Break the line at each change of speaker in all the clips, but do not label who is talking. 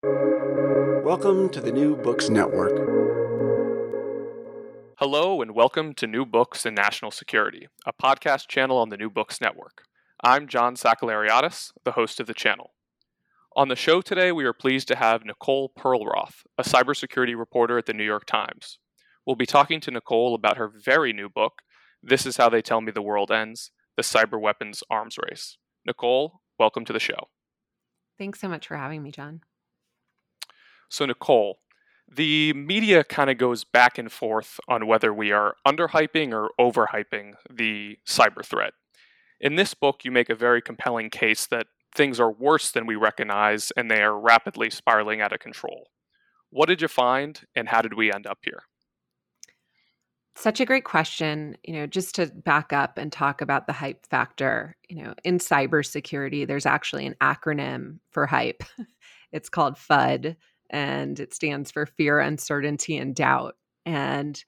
Welcome to the New Books Network.
Hello, and welcome to New Books in National Security, a podcast channel on the New Books Network. I'm John Sakellariadis, the host of the channel. On the show today, we are pleased to have Nicole Perlroth, a cybersecurity reporter at the New York Times. We'll be talking to Nicole about her very new book, This Is How They Tell Me the World Ends The Cyber Weapons Arms Race. Nicole, welcome to the show.
Thanks so much for having me, John.
So, Nicole, the media kind of goes back and forth on whether we are underhyping or overhyping the cyber threat. In this book, you make a very compelling case that things are worse than we recognize and they are rapidly spiraling out of control. What did you find, and how did we end up here?
Such a great question. You know, just to back up and talk about the hype factor, you know, in cybersecurity, there's actually an acronym for hype. it's called FUD, and it stands for fear, uncertainty, and doubt. And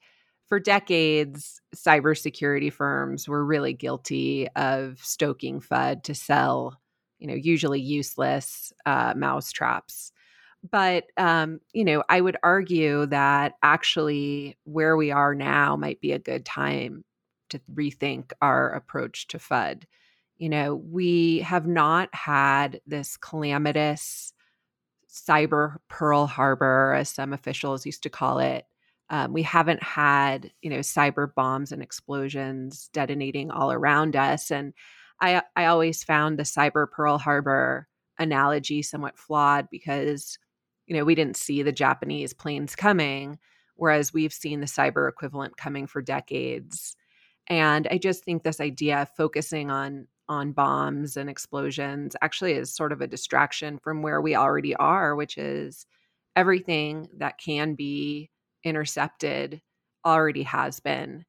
for decades, cybersecurity firms were really guilty of stoking FUD to sell, you know, usually useless uh, mousetraps. But, um, you know, I would argue that actually where we are now might be a good time to rethink our approach to FUD. You know, we have not had this calamitous cyber Pearl Harbor, as some officials used to call it. Um, we haven't had, you know, cyber bombs and explosions detonating all around us. And I, I always found the cyber Pearl Harbor analogy somewhat flawed because, you know, we didn't see the Japanese planes coming, whereas we've seen the cyber equivalent coming for decades. And I just think this idea of focusing on on bombs and explosions actually is sort of a distraction from where we already are, which is everything that can be intercepted already has been.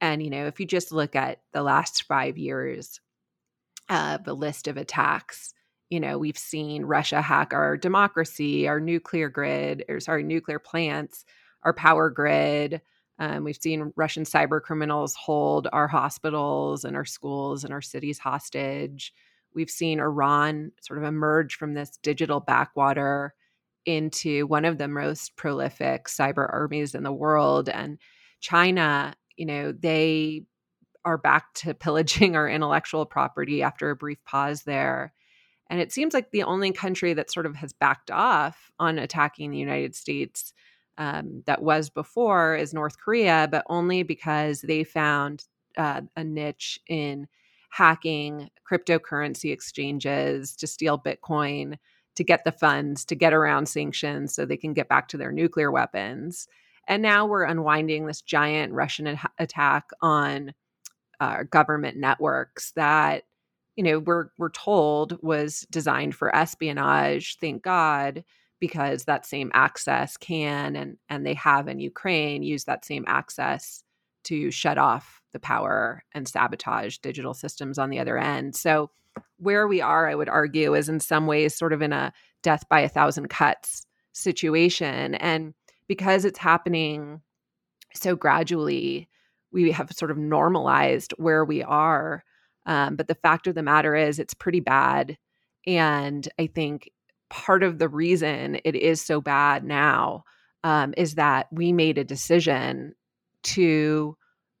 And, you know, if you just look at the last five years, uh, the list of attacks, you know, we've seen Russia hack our democracy, our nuclear grid, or sorry, nuclear plants, our power grid, um, we've seen Russian cyber criminals hold our hospitals and our schools and our cities hostage. We've seen Iran sort of emerge from this digital backwater into one of the most prolific cyber armies in the world. And China, you know, they are back to pillaging our intellectual property after a brief pause there. And it seems like the only country that sort of has backed off on attacking the United States um, that was before is North Korea, but only because they found uh, a niche in hacking cryptocurrency exchanges to steal Bitcoin, to get the funds, to get around sanctions so they can get back to their nuclear weapons. And now we're unwinding this giant Russian attack on uh, government networks that you know we're we're told was designed for espionage thank god because that same access can and and they have in Ukraine use that same access to shut off the power and sabotage digital systems on the other end. So where we are, I would argue, is in some ways sort of in a death by a thousand cuts situation. And because it's happening so gradually, we have sort of normalized where we are. Um, but the fact of the matter is, it's pretty bad. And I think part of the reason it is so bad now um, is that we made a decision to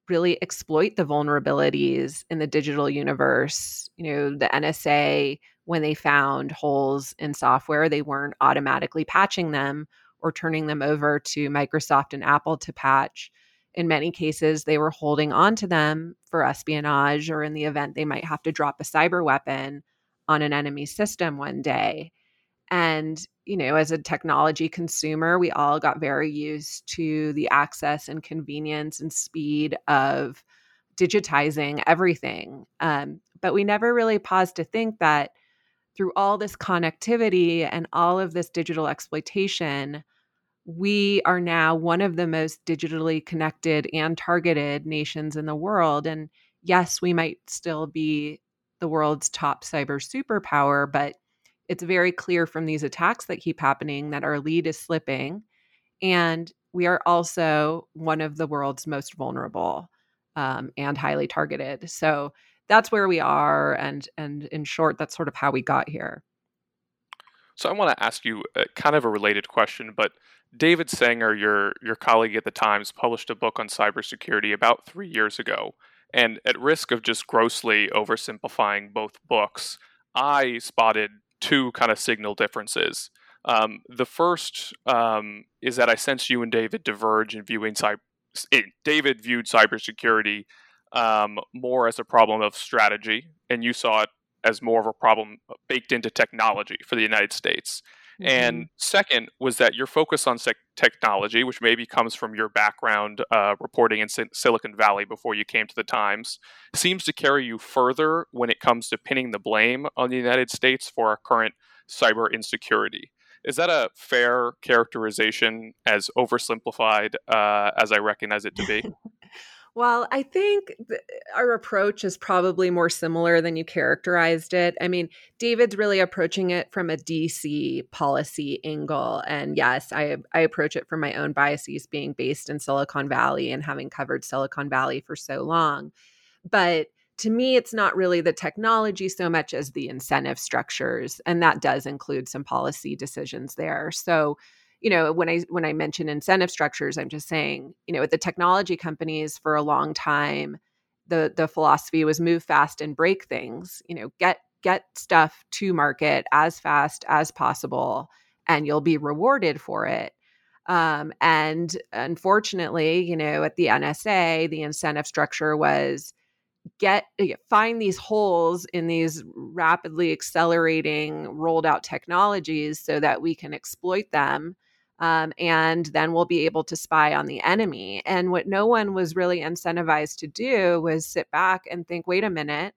really exploit the vulnerabilities in the digital universe. You know, the NSA, when they found holes in software, they weren't automatically patching them or turning them over to Microsoft and Apple to patch. In many cases, they were holding on to them for espionage or in the event they might have to drop a cyber weapon on an enemy system one day. And, you know, as a technology consumer, we all got very used to the access and convenience and speed of digitizing everything. Um, but we never really paused to think that through all this connectivity and all of this digital exploitation, we are now one of the most digitally connected and targeted nations in the world. And yes, we might still be the world's top cyber superpower, but it's very clear from these attacks that keep happening that our lead is slipping. And we are also one of the world's most vulnerable um, and highly targeted. So that's where we are. And, and in short, that's sort of how we got here.
So I want to ask you a, kind of a related question, but David Sanger, your your colleague at the Times, published a book on cybersecurity about three years ago. And at risk of just grossly oversimplifying both books, I spotted two kind of signal differences. Um, the first um, is that I sense you and David diverge in viewing cyber. David viewed cybersecurity um, more as a problem of strategy, and you saw it as more of a problem baked into technology for the United States. Mm-hmm. And second was that your focus on sec- technology, which maybe comes from your background uh, reporting in si- Silicon Valley before you came to the Times, seems to carry you further when it comes to pinning the blame on the United States for our current cyber insecurity. Is that a fair characterization, as oversimplified uh, as I recognize it to be?
Well, I think th- our approach is probably more similar than you characterized it. I mean, David's really approaching it from a DC policy angle. And yes, I, I approach it from my own biases being based in Silicon Valley and having covered Silicon Valley for so long. But to me, it's not really the technology so much as the incentive structures. And that does include some policy decisions there. So, you know when i when i mention incentive structures i'm just saying you know at the technology companies for a long time the the philosophy was move fast and break things you know get get stuff to market as fast as possible and you'll be rewarded for it. Um, and unfortunately you know at the nsa the incentive structure was get find these holes in these rapidly accelerating rolled out technologies so that we can exploit them um, and then we'll be able to spy on the enemy. And what no one was really incentivized to do was sit back and think, wait a minute,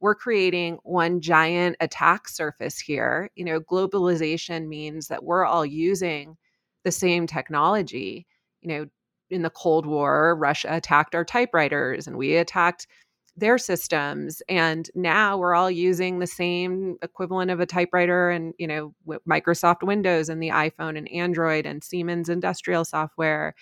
we're creating one giant attack surface here. You know, globalization means that we're all using the same technology. You know, in the Cold War, Russia attacked our typewriters and we attacked their systems and now we're all using the same equivalent of a typewriter and you know microsoft windows and the iphone and android and siemens industrial software.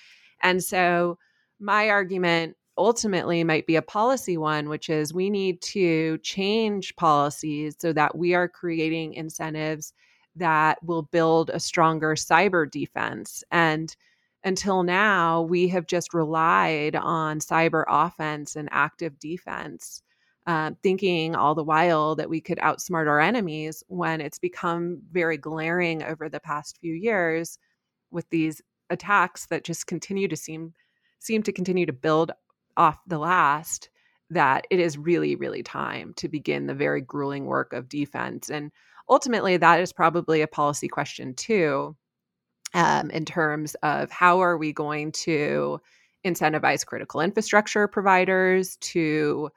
And so my argument ultimately might be a policy one which is we need to change policies so that we are creating incentives that will build a stronger cyber defense. And until now, we have just relied on cyber offense and active defense, uh, thinking all the while that we could outsmart our enemies when it's become very glaring over the past few years with these attacks that just continue to seem seem to continue to build off the last that it is really really time to begin the very grueling work of defense. And ultimately that is probably a policy question too um, in terms of how are we going to incentivize critical infrastructure providers to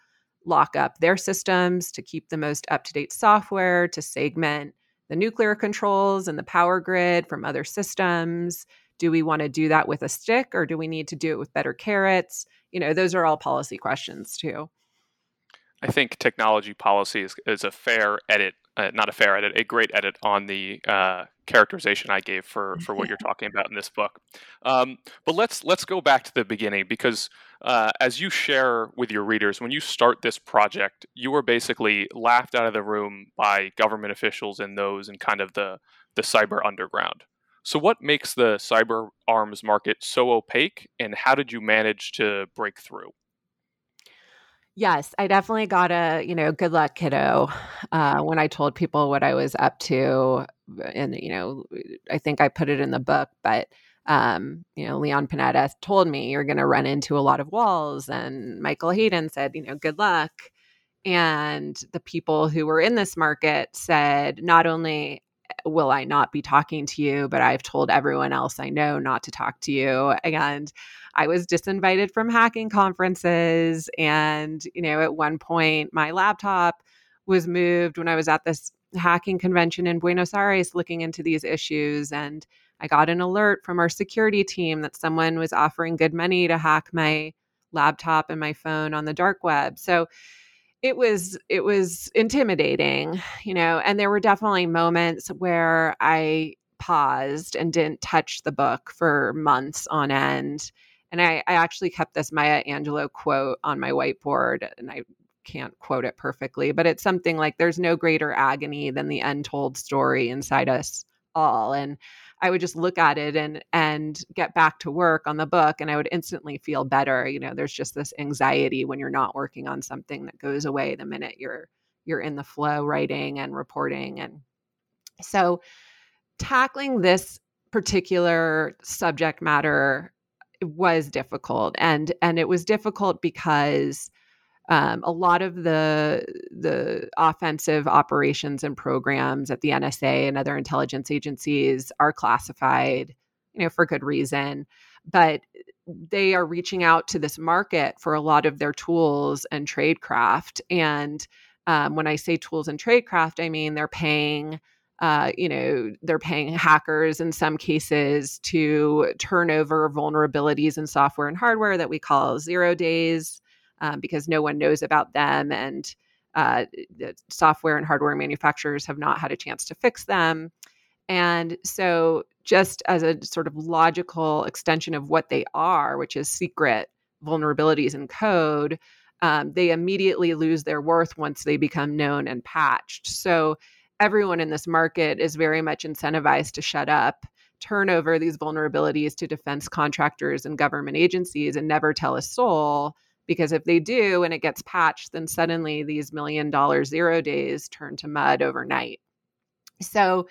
lock up their systems, to keep the most up to date software, to segment the nuclear controls and the power grid from other systems. Do we want to do that with a stick or do we need to do it with better carrots? You know, those are all policy questions too.
I think technology policy is, is a fair edit, uh, not a fair edit, a great edit on the uh, characterization I gave for for what you're talking about in this book. Um, but let's let's go back to the beginning because uh, as you share with your readers, when you start this project, you were basically laughed out of the room by government officials and those in kind of the the cyber underground. So, what makes the cyber arms market so opaque, and how did you manage to break through?
Yes, I definitely got a, you know, good luck, kiddo, uh, when I told people what I was up to. And, you know, I think I put it in the book, but, um, you know, Leon Panetta told me you're going to run into a lot of walls. And Michael Hayden said, you know, good luck. And the people who were in this market said, not only will I not be talking to you, but I've told everyone else I know not to talk to you. And I was disinvited from hacking conferences. And, you know, at one point, my laptop was moved when I was at this hacking convention in Buenos Aires looking into these issues. And I got an alert from our security team that someone was offering good money to hack my laptop and my phone on the dark web. So, it was it was intimidating you know and there were definitely moments where i paused and didn't touch the book for months on end and I, I actually kept this Maya Angelou quote on my whiteboard, and I can't quote it perfectly, but it's something like there's no greater agony than the untold story inside us all. And I would just look at it and and get back to work on the book and I would instantly feel better. You know, there's just this anxiety when you're not working on something that goes away the minute you're you're in the flow writing and reporting and so tackling this particular subject matter was difficult and and it was difficult because um, a lot of the the offensive operations and programs at the NSA and other intelligence agencies are classified, you know, for good reason. But they are reaching out to this market for a lot of their tools and tradecraft. And um, when I say tools and tradecraft, I mean they're paying. Uh, you know, they're paying hackers in some cases to turn over vulnerabilities in software and hardware that we call zero days um, because no one knows about them and uh, the software and hardware manufacturers have not had a chance to fix them. And so, just as a sort of logical extension of what they are, which is secret vulnerabilities in code, um, they immediately lose their worth once they become known and patched. So, everyone in this market is very much incentivized to shut up, turn over these vulnerabilities to defense contractors and government agencies, and never tell a soul because if they do and it gets patched then suddenly these million dollar zero days turn to mud overnight. So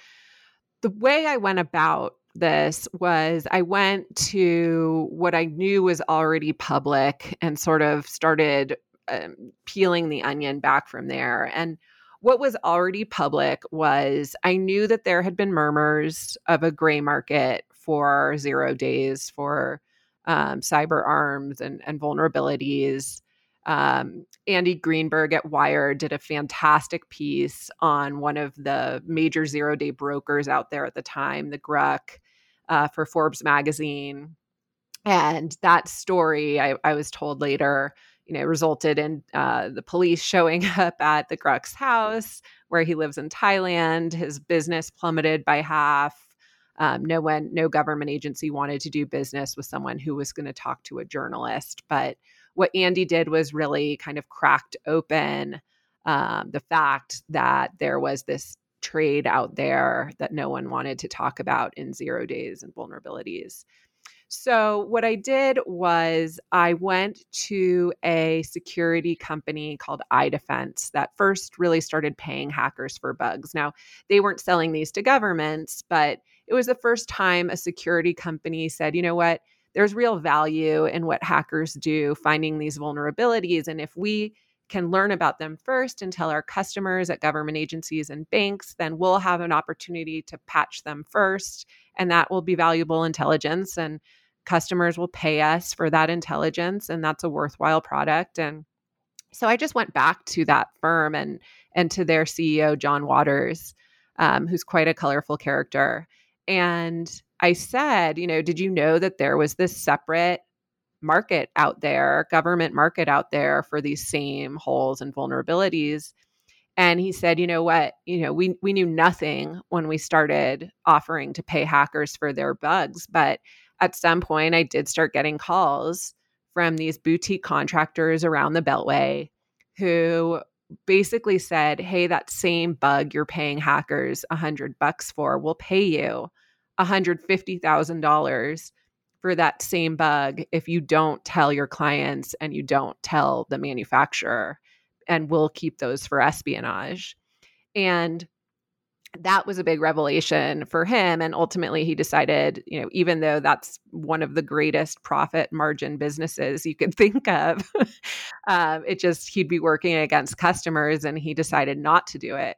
the way i went about this was i went to what i knew was already public and sort of started um, peeling the onion back from there. And what was already public was I knew that there had been murmurs of a gray market for zero days for um, cyber arms and, and vulnerabilities. Um, Andy Greenberg at Wired did a fantastic piece on one of the major zero day brokers out there at the time, the Grugq, uh, for Forbes magazine. And that story, I, I was told later, you know, resulted in uh, the police showing up at the Grugq's house where he lives in Thailand. His business plummeted by half. Um, no one, no government agency wanted to do business with someone who was going to talk to a journalist. But what Andy did was really kind of cracked open um, the fact that there was this trade out there that no one wanted to talk about in zero days and vulnerabilities. So, what I did was I went to a security company called iDefense that first really started paying hackers for bugs. Now, they weren't selling these to governments, but it was the first time a security company said, you know what, there's real value in what hackers do, finding these vulnerabilities. And if we can learn about them first and tell our customers at government agencies and banks, then we'll have an opportunity to patch them first. And that will be valuable intelligence. And customers will pay us for that intelligence. And that's a worthwhile product. And so I just went back to that firm and and to their CEO, John Watters, um, who's quite a colorful character. And I said, you know, did you know that there was this separate market out there, government market out there for these same holes and vulnerabilities? And he said, you know what, you know, we we knew nothing when we started offering to pay hackers for their bugs, but at some point I did start getting calls from these boutique contractors around the beltway who basically said, "Hey, that same bug you're paying hackers a hundred bucks for, we'll pay you hundred fifty thousand dollars for that same bug if you don't tell your clients and you don't tell the manufacturer, and we'll keep those for espionage." And that was a big revelation for him and ultimately he decided you know even though that's one of the greatest profit margin businesses you could think of um, it just he'd be working against customers and he decided not to do it.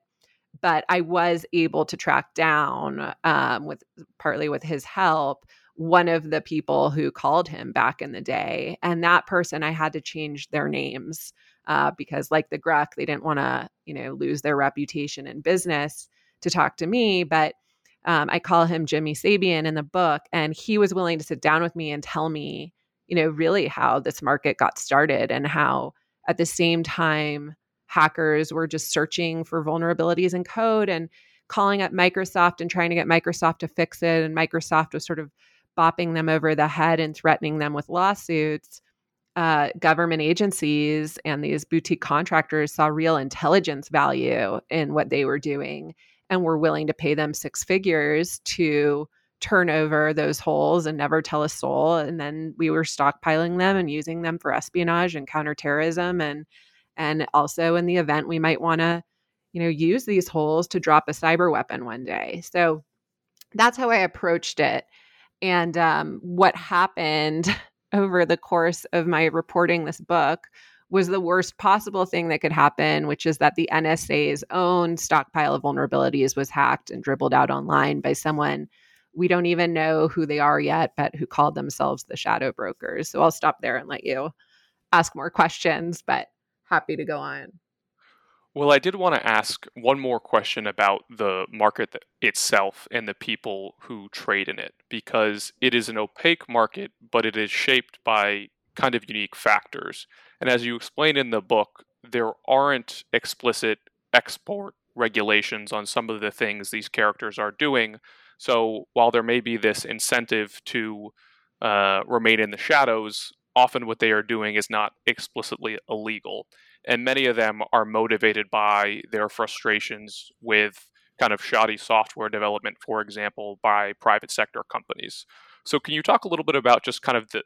But i was able to track down um, with partly with his help one of the people who called him back in the day and that person i had to change their names uh, because like the grugq they didn't want to you know lose their reputation in business to talk to me, but um, I call him Jimmy Sabien in the book, and he was willing to sit down with me and tell me, you know, really how this market got started and how at the same time hackers were just searching for vulnerabilities in code and calling up Microsoft and trying to get Microsoft to fix it, and Microsoft was sort of bopping them over the head and threatening them with lawsuits. uh, government agencies and these boutique contractors saw real intelligence value in what they were doing and we're willing to pay them six figures to turn over those holes and never tell a soul and then we were stockpiling them and using them for espionage and counterterrorism and and also in the event we might want to you know use these holes to drop a cyber weapon one day. So that's how i approached it. And um, what happened over the course of my reporting this book was the worst possible thing that could happen, which is that the NSA's own stockpile of vulnerabilities was hacked and dribbled out online by someone we don't even know who they are yet, but who called themselves the shadow brokers. So I'll stop there and let you ask more questions, but happy to go on.
Well, I did want to ask one more question about the market itself and the people who trade in it, because it is an opaque market, but it is shaped by kind of unique factors. And as you explain in the book, there aren't explicit export regulations on some of the things these characters are doing. So while there may be this incentive to uh, remain in the shadows, often what they are doing is not explicitly illegal and many of them are motivated by their frustrations with kind of shoddy software development, for example, by private sector companies. So, can you talk a little bit about just kind of the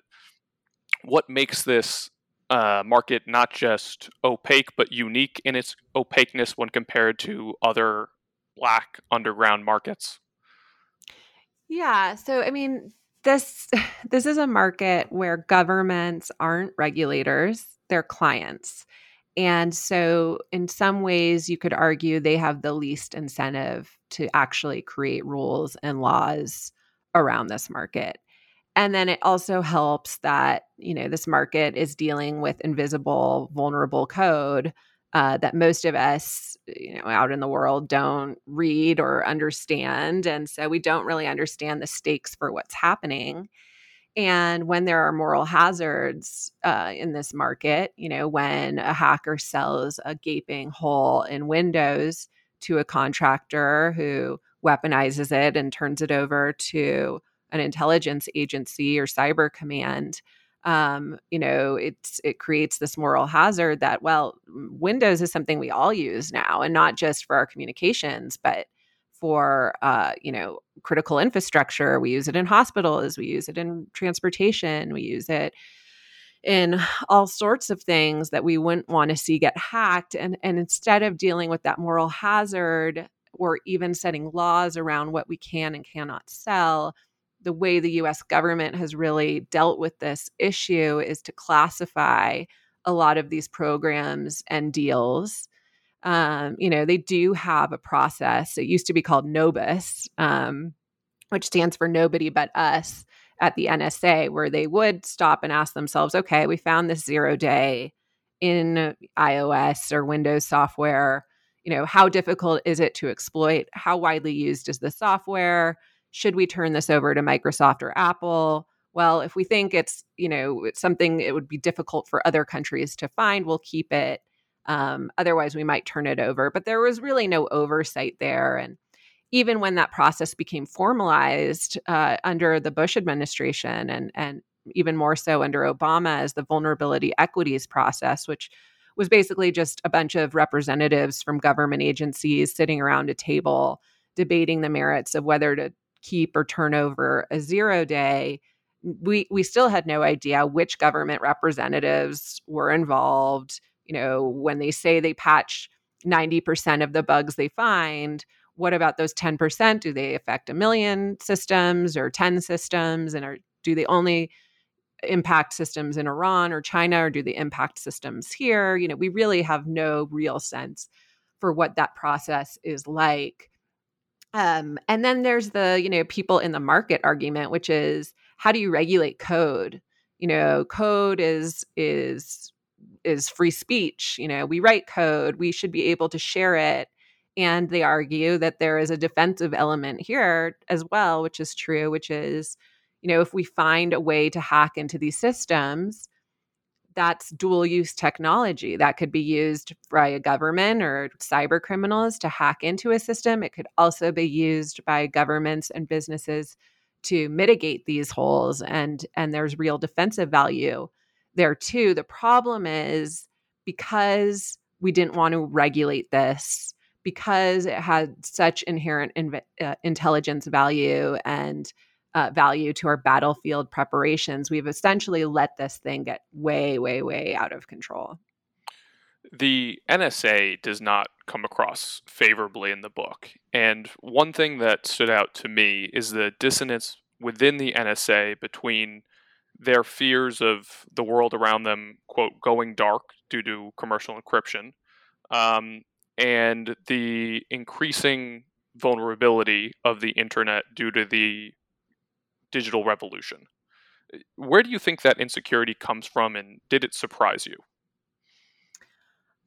what makes this uh, market not just opaque but unique in its opaqueness when compared to other black underground markets?
Yeah, so I mean, this this is a market where governments aren't regulators; they're clients. And so, in some ways, you could argue they have the least incentive to actually create rules and laws around this market. And then it also helps that, you know, this market is dealing with invisible, vulnerable code uh, that most of us, you know, out in the world don't read or understand. And so we don't really understand the stakes for what's happening. And when there are moral hazards uh, in this market, you know, when a hacker sells a gaping hole in Windows to a contractor who weaponizes it and turns it over to an intelligence agency or cyber command, um, you know, it's it creates this moral hazard that well, Windows is something we all use now, and not just for our communications, but for uh, you know critical infrastructure. We use it in hospitals. We use it in transportation. We use it in all sorts of things that we wouldn't want to see get hacked. And and instead of dealing with that moral hazard or even setting laws around what we can and cannot sell, the way the US government has really dealt with this issue is to classify a lot of these programs and deals um, you know, they do have a process. It used to be called NOBUS, um, which stands for Nobody But Us at the NSA, where they would stop and ask themselves, okay, we found this zero day in iOS or Windows software. You know, how difficult is it to exploit? How widely used is the software? Should we turn this over to Microsoft or Apple? Well, if we think it's, you know, it's something it would be difficult for other countries to find, we'll keep it. Um, otherwise, we might turn it over. But there was really no oversight there. And even when that process became formalized uh, under the Bush administration and, and even more so under Obama as the vulnerability equities process, which was basically just a bunch of representatives from government agencies sitting around a table debating the merits of whether to keep or turn over a zero day we we still had no idea which government representatives were involved you know, when they say they patch 90% of the bugs they find, what about those 10%? Do they affect a million systems or 10 systems? And are, do they only impact systems in Iran or China, or do they impact systems here? You know, we really have no real sense for what that process is like. Um, and then there's the, you know, people in the market argument, which is how do you regulate code? You know, code is is is free speech. You know, we write code, we should be able to share it. And they argue that there is a defensive element here as well, which is true, which is, you know, if we find a way to hack into these systems, that's dual use technology that could be used by a government or cyber criminals to hack into a system. It could also be used by governments and businesses to mitigate these holes and and there's real defensive value there too. The problem is because we didn't want to regulate this, because it had such inherent inv- uh, intelligence value and uh, value to our battlefield preparations, we've essentially let this thing get way, way, way out of control.
The NSA does not come across favorably in the book. And one thing that stood out to me is the dissonance within the NSA between their fears of the world around them, quote, going dark due to commercial encryption, um, and the increasing vulnerability of the internet due to the digital revolution. Where do you think that insecurity comes from, and did it surprise you?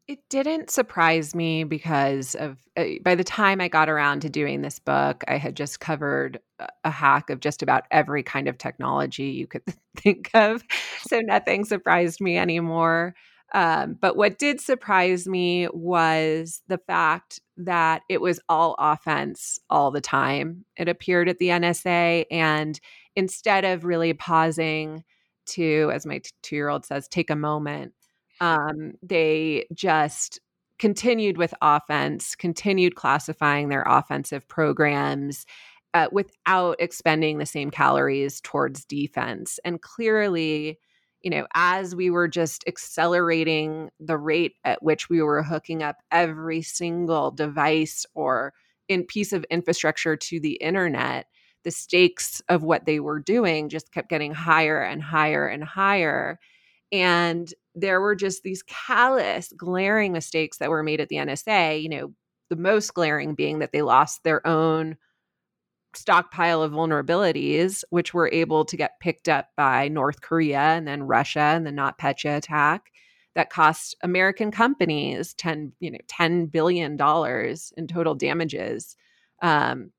It didn't surprise me because of uh, by the time I got around to doing this book, I had just covered a hack of just about every kind of technology you could think of. So nothing surprised me anymore. Um, but what did surprise me was the fact that it was all offense all the time. It appeared at the NSA. And instead of really pausing to, as my two year old says, take a moment um, they just continued with offense, continued classifying their offensive programs uh, without expending the same calories towards defense. And clearly, you know, as we were just accelerating the rate at which we were hooking up every single device or in piece of infrastructure to the internet, the stakes of what they were doing just kept getting higher and higher and higher. And there were just these callous, glaring mistakes that were made at the NSA. You know, the most glaring being that they lost their own stockpile of vulnerabilities, which were able to get picked up by North Korea and then Russia and the NotPetya attack that cost American companies 10, you know, $10 billion in total damages. Um,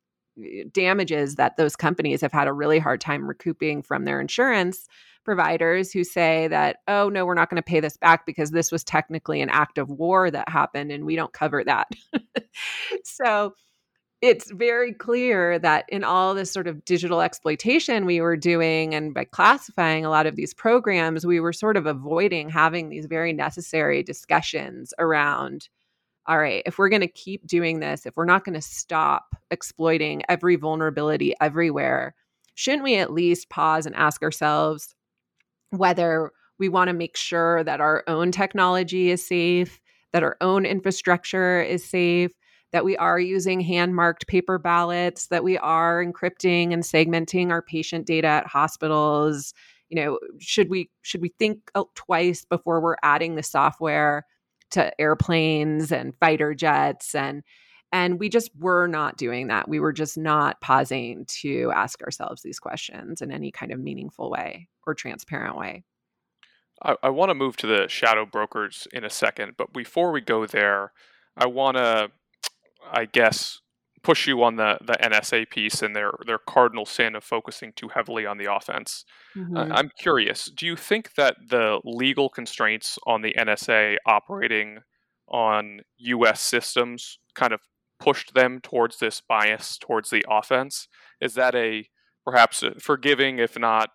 damages that those companies have had a really hard time recouping from their insurance providers who say that, oh, no, we're not going to pay this back because this was technically an act of war that happened and we don't cover that. so it's very clear that in all this sort of digital exploitation we were doing and by classifying a lot of these programs, we were sort of avoiding having these very necessary discussions around all right, if we're going to keep doing this, if we're not going to stop exploiting every vulnerability everywhere, shouldn't we at least pause and ask ourselves whether we want to make sure that our own technology is safe, that our own infrastructure is safe, that we are using hand marked paper ballots, that we are encrypting and segmenting our patient data at hospitals. You know, should we should we think twice before we're adding the software to airplanes and fighter jets and and we just were not doing that. We were just not pausing to ask ourselves these questions in any kind of meaningful way or transparent way.
I, I want to move to the shadow brokers in a second, but before we go there, I want to, I guess, push you on the the NSA piece and their their cardinal sin of focusing too heavily on the offense. Mm-hmm. Uh, I'm curious, do you think that the legal constraints on the NSA operating on U.S. systems kind of pushed them towards this bias towards the offense? Is that a perhaps a forgiving, if not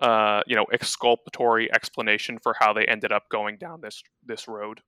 uh, you know, exculpatory explanation for how they ended up going down this this road?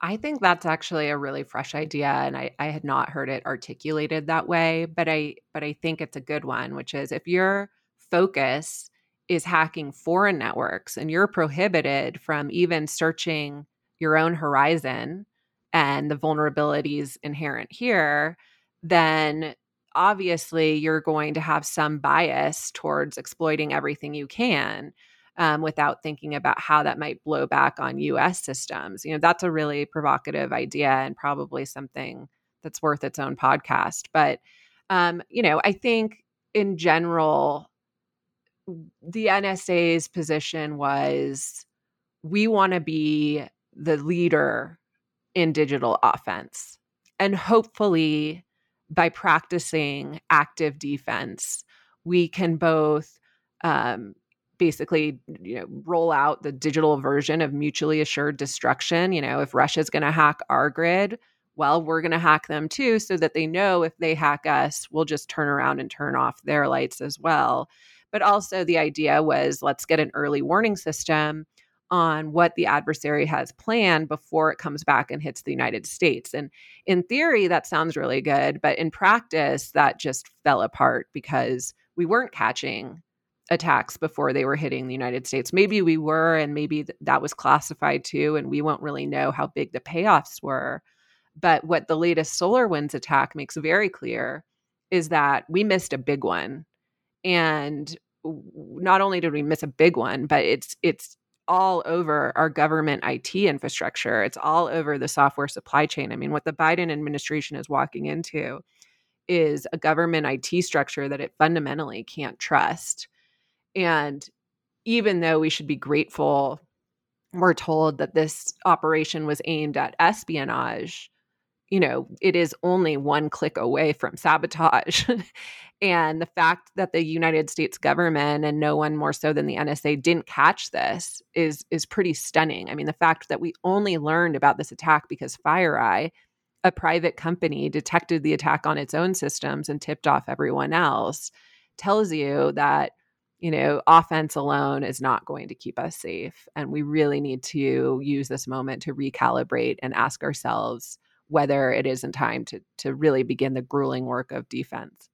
I think that's actually a really fresh idea and I, I had not heard it articulated that way, but I but I think it's a good one, which is if your focus is hacking foreign networks and you're prohibited from even searching your own horizon and the vulnerabilities inherent here, then obviously you're going to have some bias towards exploiting everything you can um, without thinking about how that might blow back on US systems. You know, that's a really provocative idea and probably something that's worth its own podcast. But, um, you know, I think in general, the NSA's position was we want to be the leader in digital offense. And hopefully, by practicing active defense, we can both um, basically you know roll out the digital version of mutually assured destruction you know if russia's going to hack our grid well we're going to hack them too so that they know if they hack us we'll just turn around and turn off their lights as well But also, the idea was let's get an early warning system on what the adversary has planned before it comes back and hits the United States. And in theory, that sounds really good. But in practice, that just fell apart because we weren't catching attacks before they were hitting the United States. Maybe we were, and maybe th- that was classified too, and we won't really know how big the payoffs were. But what the latest SolarWinds attack makes very clear is that we missed a big one. And not only did we miss a big one, but it's it's all over our government IT infrastructure. It's all over the software supply chain. I mean, what the Biden administration is walking into is a government IT structure that it fundamentally can't trust. And even though we should be grateful, we're told that this operation was aimed at espionage, you know, it is only one click away from sabotage. and the fact that the United States government and no one more so than the NSA didn't catch this is is pretty stunning. I mean, the fact that we only learned about this attack because FireEye, a private company, detected the attack on its own systems and tipped off everyone else tells you that you know, offense alone is not going to keep us safe. And we really need to use this moment to recalibrate and ask ourselves whether it isn't time to to really begin the grueling work of defense.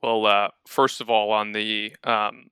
Well, uh, first of all, on the um,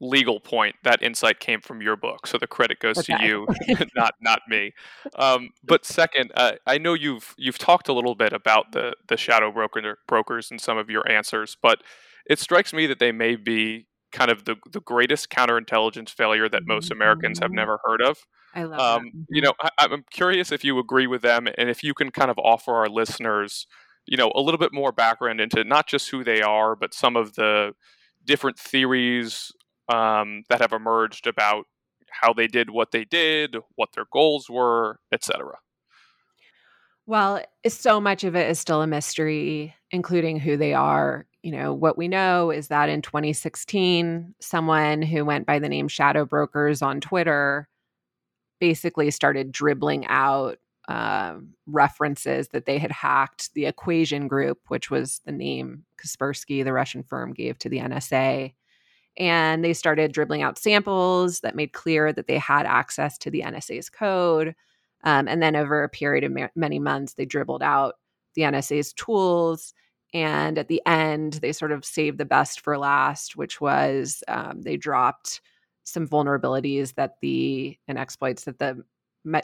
legal point, that insight came from your book, so the credit goes okay. to you, not not me. Um, but second, uh, I know you've you've talked a little bit about the the shadow broker brokers in some of your answers, but it strikes me that they may be kind of the the greatest counterintelligence failure that most Americans have mm-hmm. never heard of.
I love um,
that. You know, I, I'm curious if you agree with them, and if you can kind of offer our listeners, you know, a little bit more background into not just who they are, but some of the different theories um, that have emerged about how they did what they did, what their goals were, etc.
Well, so much of it is still a mystery, including who they are you know, what we know is that in 2016, someone who went by the name Shadow Brokers on Twitter basically started dribbling out uh, references that they had hacked the Equation Group, which was the name Kaspersky, the Russian firm, gave to the NSA. And they started dribbling out samples that made clear that they had access to the NSA's code. Um, and then over a period of ma- many months, they dribbled out the NSA's tools and at the end, they sort of saved the best for last, which was um, they dropped some vulnerabilities that the and exploits that the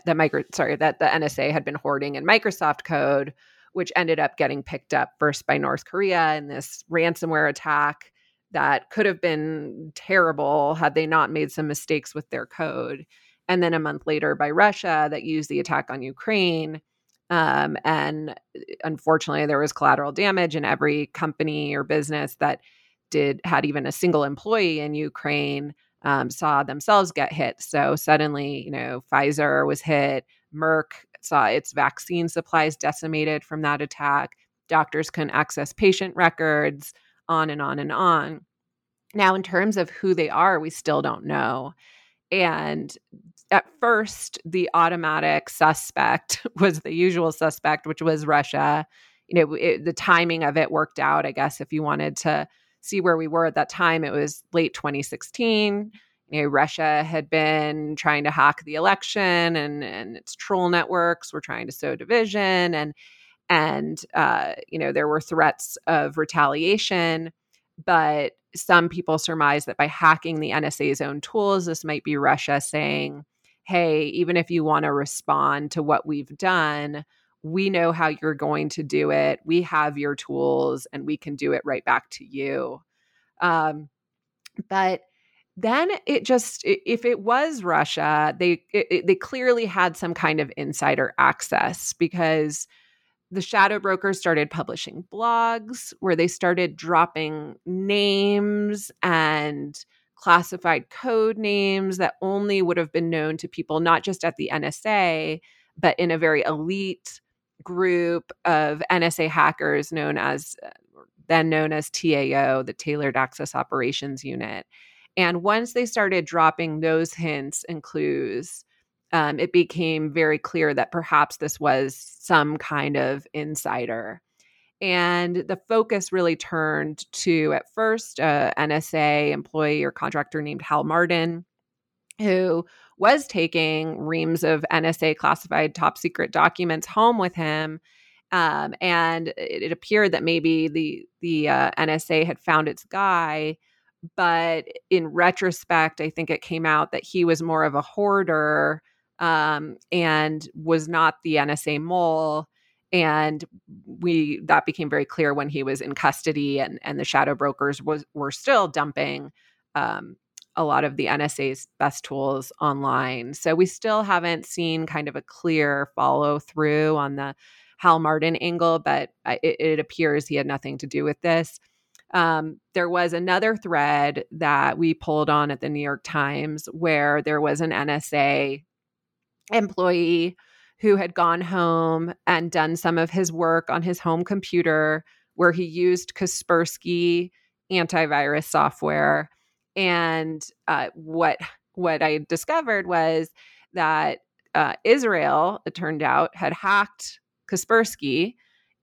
the micro sorry that the NSA had been hoarding in Microsoft code, which ended up getting picked up first by North Korea in this ransomware attack that could have been terrible had they not made some mistakes with their code. And then a month later by Russia that used the attack on Ukraine um, and uh, unfortunately, there was collateral damage, and every company or business that did had even a single employee in Ukraine um, saw themselves get hit. So suddenly, you know, Pfizer was hit. Merck saw its vaccine supplies decimated from that attack. Doctors couldn't access patient records, on and on and on. Now, in terms of who they are, we still don't know. And at first, the automatic suspect was the usual suspect, which was Russia. You know, it, the timing of it worked out, I guess, if you wanted to see where we were at that time, it was late 2016. You know, Russia had been trying to hack the election, and and its troll networks were trying to sow division, and and uh, you know there were threats of retaliation. But some people surmise that by hacking the NSA's own tools, this might be Russia saying, hey, even if you want to respond to what we've done, we know how you're going to do it. We have your tools and we can do it right back to you. Um, but then it just if it was Russia, they it, they clearly had some kind of insider access because the shadow brokers started publishing blogs where they started dropping names and classified code names that only would have been known to people not just at the NSA, but in a very elite group of NSA hackers known as uh, then known as TAO, the Tailored Access Operations Unit. And once they started dropping those hints and clues, um, it became very clear that perhaps this was some kind of insider. And the focus really turned to, at first, a NSA employee or contractor named Hal Martin, who was taking reams of NSA classified top secret documents home with him. Um, and it, it, appeared that maybe the the uh, NSA had found its guy, but in retrospect, I think it came out that he was more of a hoarder um, and was not the NSA mole. And we that became very clear when he was in custody, and and the shadow brokers was were still dumping um, a lot of the NSA's best tools online. So we still haven't seen kind of a clear follow through on the Hal Martin angle, but it, it appears he had nothing to do with this. Um, there was another thread that we pulled on at the New York Times where there was an NSA employee who had gone home and done some of his work on his home computer where he used Kaspersky antivirus software and uh, what what I discovered was that uh, Israel, it turned out, had hacked Kaspersky.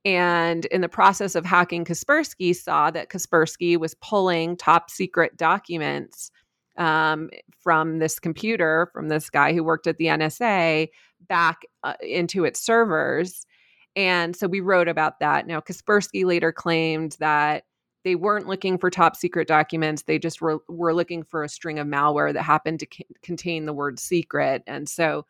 And in the process of hacking Kaspersky, saw that Kaspersky was pulling top secret documents um, from this computer, from this guy who worked at the NSA, back uh, into its servers. And so we wrote about that. Now, Kaspersky later claimed that they weren't looking for top secret documents. They just were, were looking for a string of malware that happened to c- contain the word secret. And so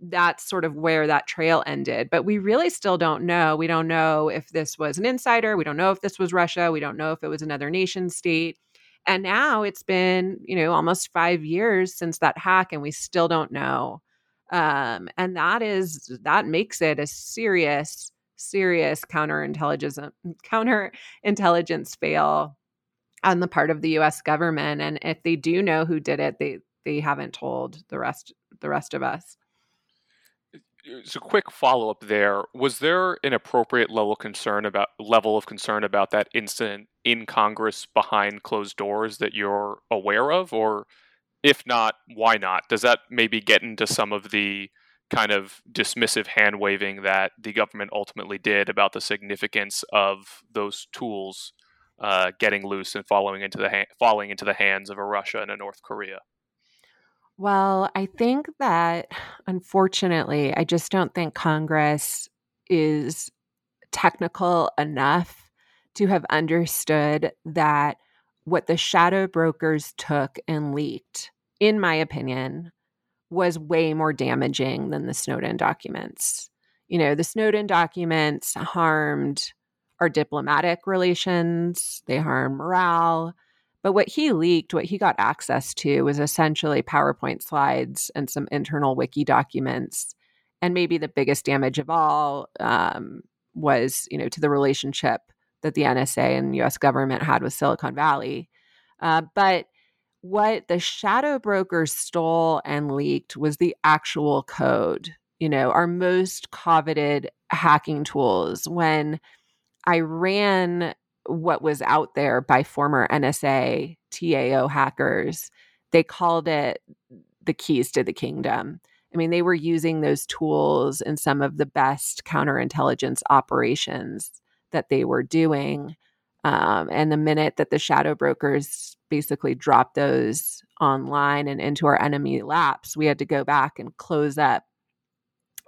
that's sort of where that trail ended. But we really still don't know. We don't know if this was an insider. We don't know if this was Russia. We don't know if it was another nation state. And now it's been, you know, almost five years since that hack, and we still don't know. Um, and that is that makes it a serious serious counterintelligence counterintelligence fail on the part of the US government and if they do know who did it they they haven't told the rest the rest of us
so quick follow up there. Was there an appropriate level concern about level of concern about that incident in congress behind closed doors that you're aware of? Or if not why not? Does that maybe get into some of the kind of dismissive hand waving that the government ultimately did about the significance of those tools uh, getting loose and falling into the ha- falling into the hands of a Russia and a North Korea.
Well, I think that unfortunately, I just don't think Congress is technical enough to have understood that what the shadow brokers took and leaked, in my opinion, was way more damaging than the Snowden documents. You know, the Snowden documents harmed our diplomatic relations, they harmed morale. But what he leaked, what he got access to, was essentially PowerPoint slides and some internal wiki documents. And maybe the biggest damage of all um, was, you know, to the relationship that the NSA and U.S. government had with Silicon Valley. Uh, but what the shadow brokers stole and leaked was the actual code, you know, our most coveted hacking tools. When I ran what was out there by former NSA TAO hackers, they called it the keys to the kingdom. I mean, they were using those tools in some of the best counterintelligence operations that they were doing. Um, and the minute that the shadow brokers basically dropped those online and into our enemy laps, we had to go back and close up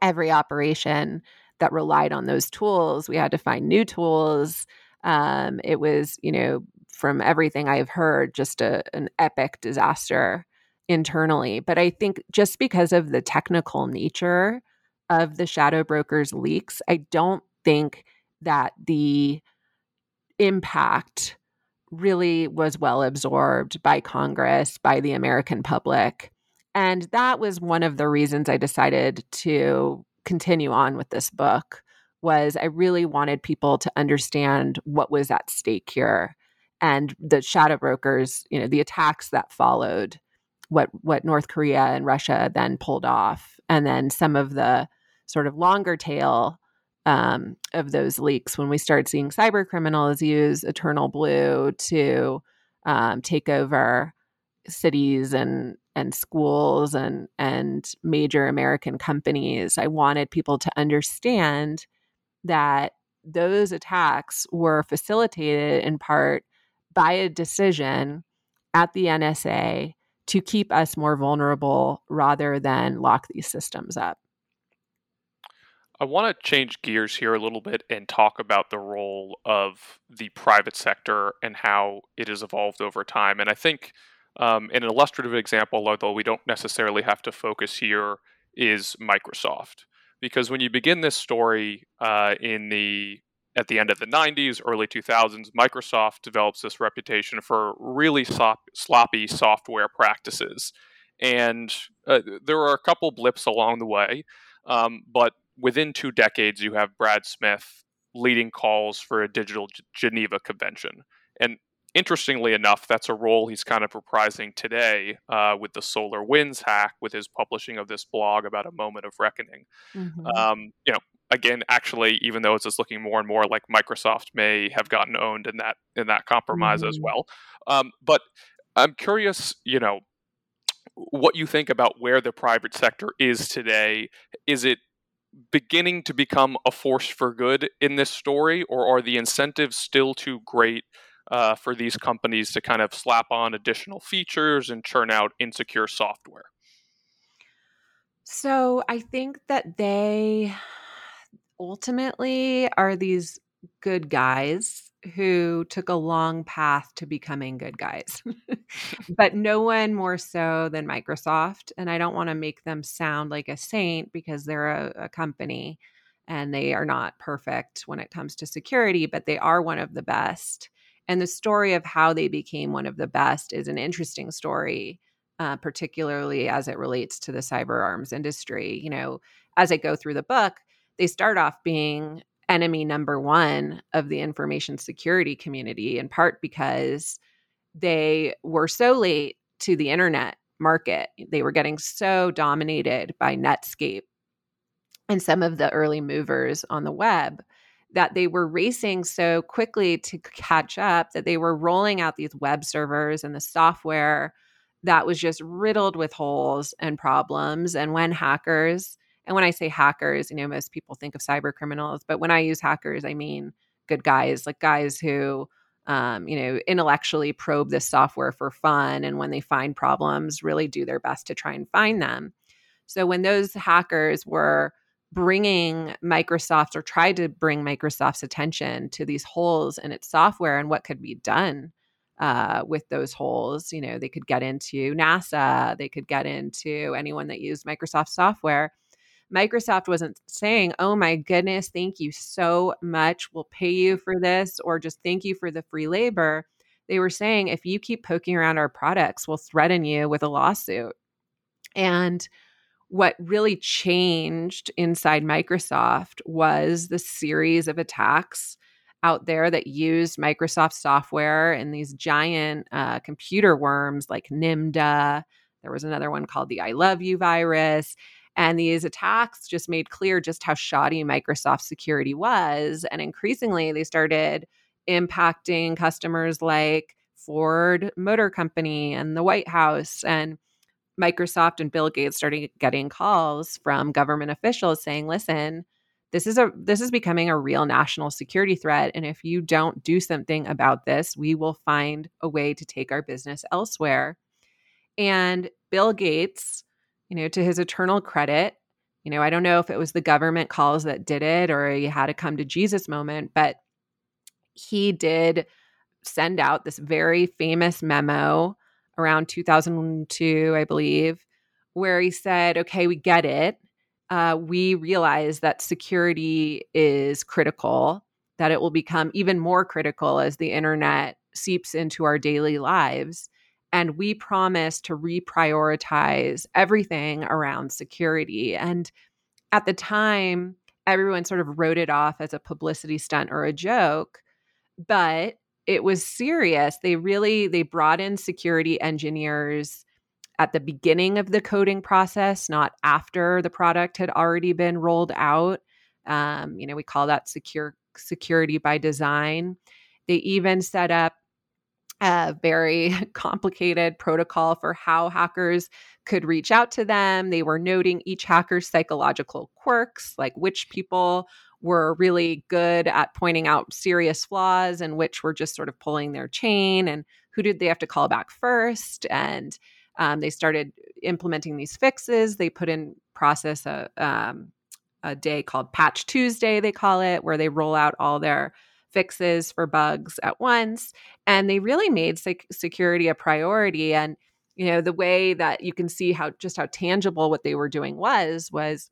every operation that relied on those tools. We had to find new tools. Um, it was, you know, from everything I've heard, just a, an epic disaster internally. But I think just because of the technical nature of the shadow brokers leaks, I don't think that the impact really was well absorbed by Congress, by the American public. And that was one of the reasons I decided to continue on with this book was I really wanted people to understand what was at stake here and the shadow brokers, you know, the attacks that followed what what North Korea and Russia then pulled off and then some of the sort of longer tail um, of those leaks when we started seeing cyber criminals use Eternal Blue to um, take over cities and and schools and and major American companies. I wanted people to understand that those attacks were facilitated in part by a decision at the NSA to keep us more vulnerable rather than lock these systems up.
I want to change gears here a little bit and talk about the role of the private sector and how it has evolved over time. And I think um, an illustrative example, although we don't necessarily have to focus here, is Microsoft. Because when you begin this story uh, in the at the end of the 90s, early 2000s, Microsoft develops this reputation for really sloppy software practices. And uh, there are a couple blips along the way, um, but within two decades, you have Brad Smith leading calls for a digital G- Geneva Convention. And interestingly enough, that's a role he's kind of reprising today uh, with the Solar Winds hack, with his publishing of this blog about a moment of reckoning. Mm-hmm. Um, you know, again, actually, even though it's just looking more and more like Microsoft may have gotten owned in that in that compromise mm-hmm. as well. Um, but I'm curious, you know, what you think about where the private sector is today. Is it beginning to become a force for good in this story, or are the incentives still too great uh, for these companies to kind of slap on additional features and churn out insecure software?
So I think that they ultimately are these good guys who took a long path to becoming good guys, but no one more so than Microsoft. And I don't want to make them sound like a saint because they're a, a, company and they are not perfect when it comes to security, but they are one of the best. And the story of how they became one of the best is an interesting story, uh, particularly as it relates to the cyber arms industry. You know, as I go through the book, they start off being enemy number one of the information security community, in part because they were so late to the internet market. They were getting so dominated by Netscape and some of the early movers on the web that they were racing so quickly to catch up that they were rolling out these web servers and the software that was just riddled with holes and problems. And when hackers and when I say hackers, you know, most people think of cyber criminals, but when I use hackers, I mean good guys, like guys who, um, you know, intellectually probe this software for fun. And when they find problems, really do their best to try and find them. So when those hackers were bringing Microsoft or tried to bring Microsoft's attention to these holes in its software and what could be done uh, with those holes. You know, they could get into NASA, they could get into anyone that used Microsoft software. Microsoft wasn't saying, oh my goodness, thank you so much. We'll pay you for this, or just thank you for the free labor. They were saying, if you keep poking around our products, we'll threaten you with a lawsuit. And what really changed inside Microsoft was the series of attacks out there that used Microsoft software and these giant uh, computer worms like NIMDA. There was another one called the I Love You virus. And these attacks just made clear just how shoddy Microsoft security was. And increasingly, they started impacting customers like Ford Motor Company and the White House. And Microsoft and Bill Gates started getting calls from government officials saying, listen, this is a this is becoming a real national security threat and if you don't do something about this we will find a way to take our business elsewhere. And bill gates you know, to his eternal credit, you know, I don't know if it was the government calls that did it or he had a come to Jesus moment, but he did send out this very famous memo around 2002, I believe, where he said, okay, we get it. Uh, we realize that security is critical, that it will become even more critical as the internet seeps into our daily lives. And we promise to reprioritize everything around security. And at the time, everyone sort of wrote it off as a publicity stunt or a joke, but it was serious. They really they brought in security engineers at the beginning of the coding process, not after the product had already been rolled out. Um, you know, we call that secure security by design. They even set up a very complicated protocol for how hackers could reach out to them. They were noting each hacker's psychological quirks, like which people were really good at pointing out serious flaws and which were just sort of pulling their chain and who did they have to call back first. And um, they started implementing these fixes. They put in process a, um, a day called patch tuesday they call it where they roll out all their fixes for bugs at once. And they really made sec- security a priority. And you know the way that you can see how just how tangible what they were doing was was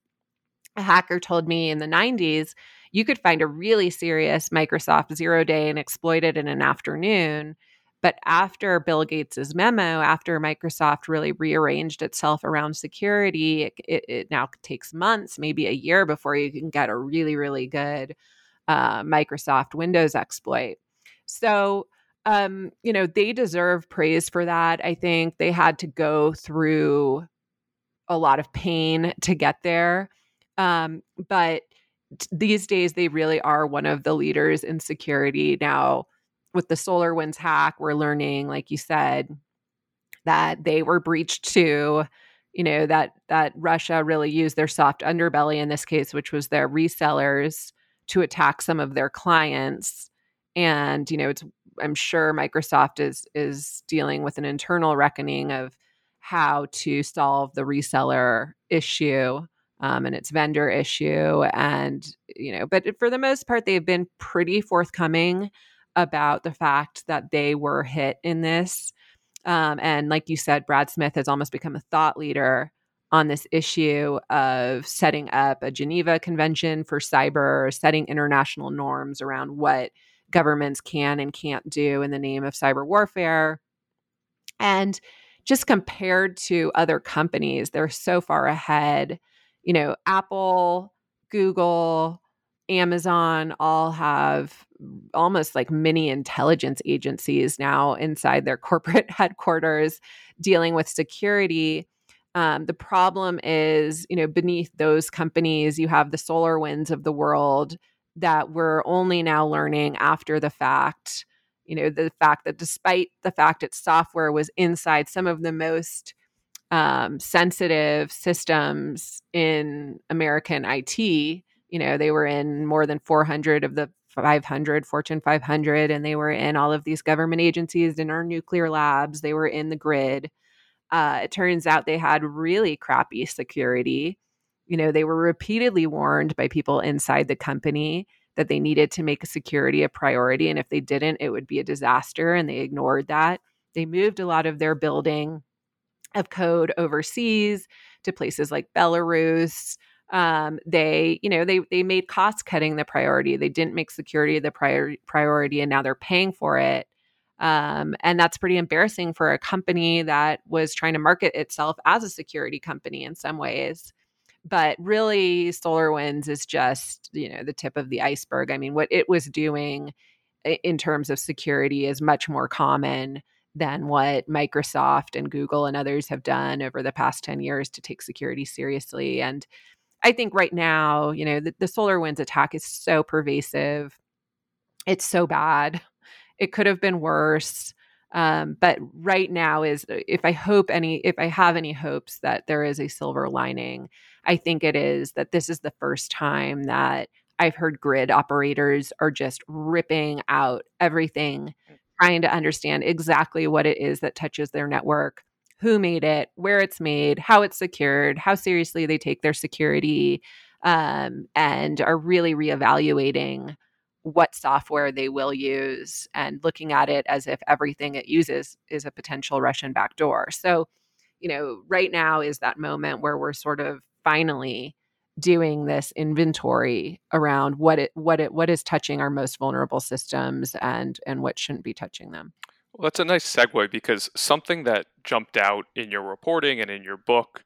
a hacker told me in the 90s you could find a really serious Microsoft zero day and exploit it in an afternoon. But after Bill Gates's memo, after Microsoft really rearranged itself around security, it, it, it, now takes months, maybe a year before you can get a really, really good uh, Microsoft Windows exploit. So, um, you know, they deserve praise for that. I think they had to go through a lot of pain to get there. Um, but t- these days, they really are one of the leaders in security. Now, with the Solar Winds hack, we're learning, like you said, that they were breached too. You know that that Russia really used their soft underbelly in this case, which was their resellers, to attack some of their clients. And you know, it's I'm sure Microsoft is is dealing with an internal reckoning of how to solve the reseller issue um, and its vendor issue. And, you know, but for the most part, they've been pretty forthcoming about the fact that they were hit in this. Um, and like you said, Brad Smith has almost become a thought leader on this issue of setting up a Geneva Convention for cyber, setting international norms around what governments can and can't do in the name of cyber warfare. And just compared to other companies, they're so far ahead you know, Apple, Google, Amazon all have almost like mini intelligence agencies now inside their corporate headquarters dealing with security. Um, the problem is, you know, beneath those companies, you have the solar winds of the world that we're only now learning after the fact. You know, the fact that despite the fact its software was inside some of the most um, sensitive systems in American IT. You know, they were in more than 400 of the 500, Fortune 500, and they were in all of these government agencies in our nuclear labs. They were in the grid. Uh, it turns out they had really crappy security. You know, they were repeatedly warned by people inside the company that they needed to make security a priority. And if they didn't, it would be a disaster. And they ignored that. They moved a lot of their building of code overseas to places like Belarus. Um, they, you know, they they made cost cutting the priority. They didn't make security the prior, priority, and now they're paying for it. Um, and that's pretty embarrassing for a company that was trying to market itself as a security company in some ways. But really, SolarWinds is just, you know, the tip of the iceberg. I mean, what it was doing in terms of security is much more common than what Microsoft and Google and others have done over the past 10 years to take security seriously. And I think right now, you know, the, the SolarWinds attack is so pervasive. It's so bad. It could have been worse. Um, but right now is if I hope any, if I have any hopes that there is a silver lining, I think it is that this is the first time that I've heard grid operators are just ripping out everything trying to understand exactly what it is that touches their network, who made it, where it's made, how it's secured, how seriously they take their security, um, and are really reevaluating what software they will use and looking at it as if everything it uses is a potential Russian backdoor. So, you know, right now is that moment where we're sort of finally doing this inventory around what it what it what is touching our most vulnerable systems and and what shouldn't be touching them.
Well, that's a nice segue because something that jumped out in your reporting and in your book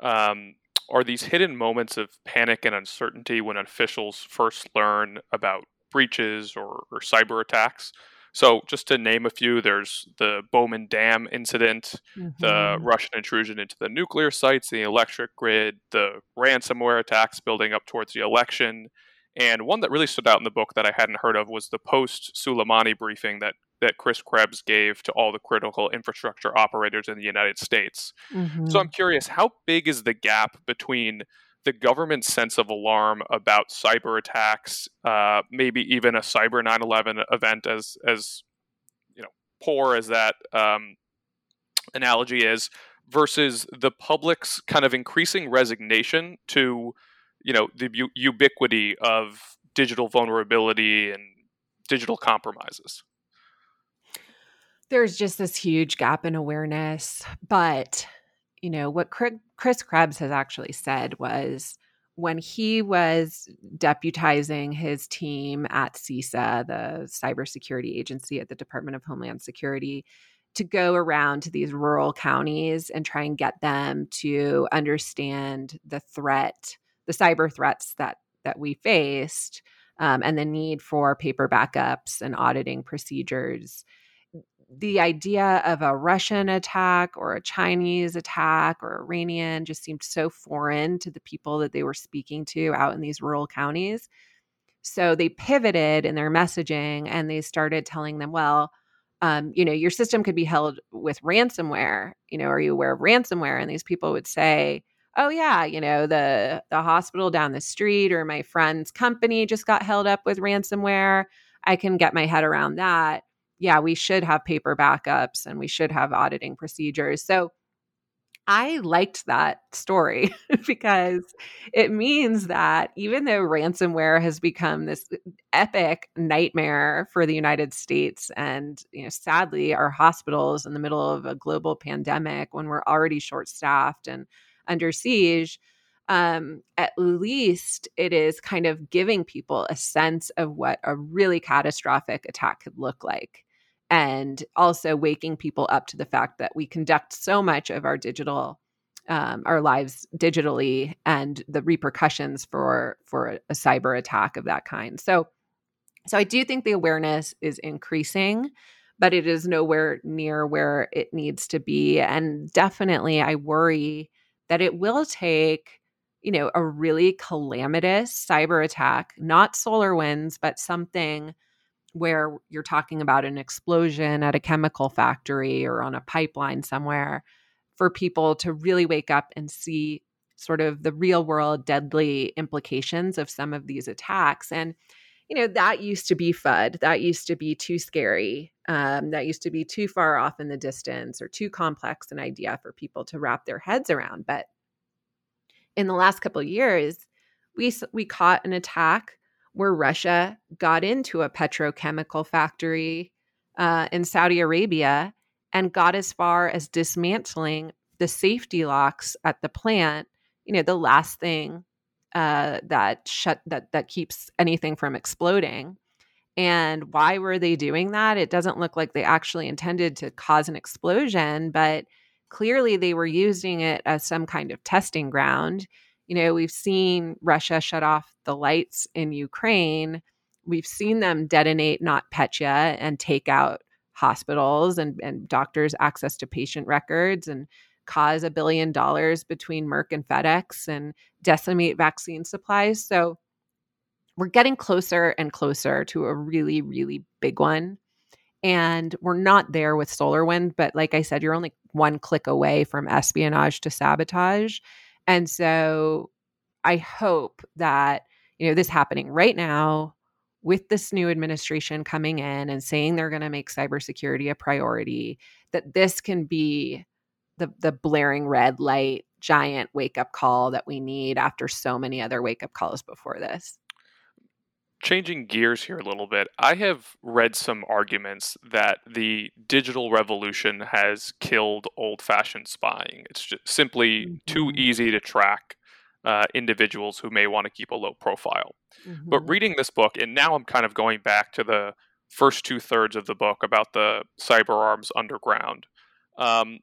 um, are these hidden moments of panic and uncertainty when officials first learn about breaches or, or cyber attacks. So, just to name a few, there's the Bowman Dam incident, mm-hmm. the Russian intrusion into the nuclear sites, the electric grid, the ransomware attacks building up towards the election. And one that really stood out in the book that I hadn't heard of was the post Soleimani briefing that, that Chris Krebs gave to all the critical infrastructure operators in the United States. Mm-hmm. So I'm curious, how big is the gap between the government's sense of alarm about cyber attacks, uh, maybe even a cyber 9/11 event, as as you know, poor as that um, analogy is, versus the public's kind of increasing resignation to, you know, the u- ubiquity of digital vulnerability and digital compromises.
There's just this huge gap in awareness, but you know, what Chris Krebs has actually said was when he was deputizing his team at CISA, the cybersecurity agency at the Department of Homeland Security, to go around to these rural counties and try and get them to understand the threat, the cyber threats that that we faced, um, and the need for paper backups and auditing procedures the idea of a Russian attack or a Chinese attack or Iranian just seemed so foreign to the people that they were speaking to out in these rural counties. So they pivoted in their messaging and they started telling them, well, um, you know, your system could be held with ransomware. You know, are you aware of ransomware? And these people would say, oh yeah, you know, the the hospital down the street or my friend's company just got held up with ransomware. I can get my head around that yeah, we should have paper backups and we should have auditing procedures. So I liked that story because it means that even though ransomware has become this epic nightmare for the United States and you know sadly our hospitals in the middle of a global pandemic when we're already short staffed and under siege um, at least it is kind of giving people a sense of what a really catastrophic attack could look like and also waking people up to the fact that we conduct so much of our digital um, our lives digitally and the repercussions for for a, cyber attack of that kind. So so i do think the awareness is increasing but it is nowhere near where it needs to be. And definitely i worry that it will take you know a really calamitous cyber attack not solar winds but something where you're talking about an explosion at a chemical factory or on a pipeline somewhere for people to really wake up and see sort of the real world deadly implications of some of these attacks. And you know that used to be fud that used to be too scary um, that used to be too far off in the distance or too complex an idea for people to wrap their heads around. But in the last couple years we we caught an attack where Russia got into a petrochemical factory uh, in Saudi Arabia and got as far as dismantling the safety locks at the plant. You know, the last thing uh, that shut that that keeps anything from exploding. And why were they doing that? It doesn't look like they actually intended to cause an explosion, but clearly they were using it as some kind of testing ground you know, we've seen Russia shut off the lights in Ukraine. We've seen them detonate not NotPetya and take out hospitals and, and doctors' access to patient records and cause a billion dollars between Merck and FedEx and decimate vaccine supplies. So we're getting closer and closer to a really, really big one. And we're not there with SolarWind, but like I said, you're only one click away from espionage to sabotage. And so I hope that, you know, this happening right now with this new administration coming in and saying they're going to make cybersecurity a priority, that this can be the the blaring red light giant wake up call that we need after so many other wake up calls before this.
Changing gears here a little bit, I have read some arguments that the digital revolution has killed old fashioned spying. It's just simply mm-hmm. too easy to track uh, individuals who may want to keep a low profile. Mm-hmm. But reading this book, and now I'm kind of going back to the first two thirds of the book about the cyber arms underground. Um,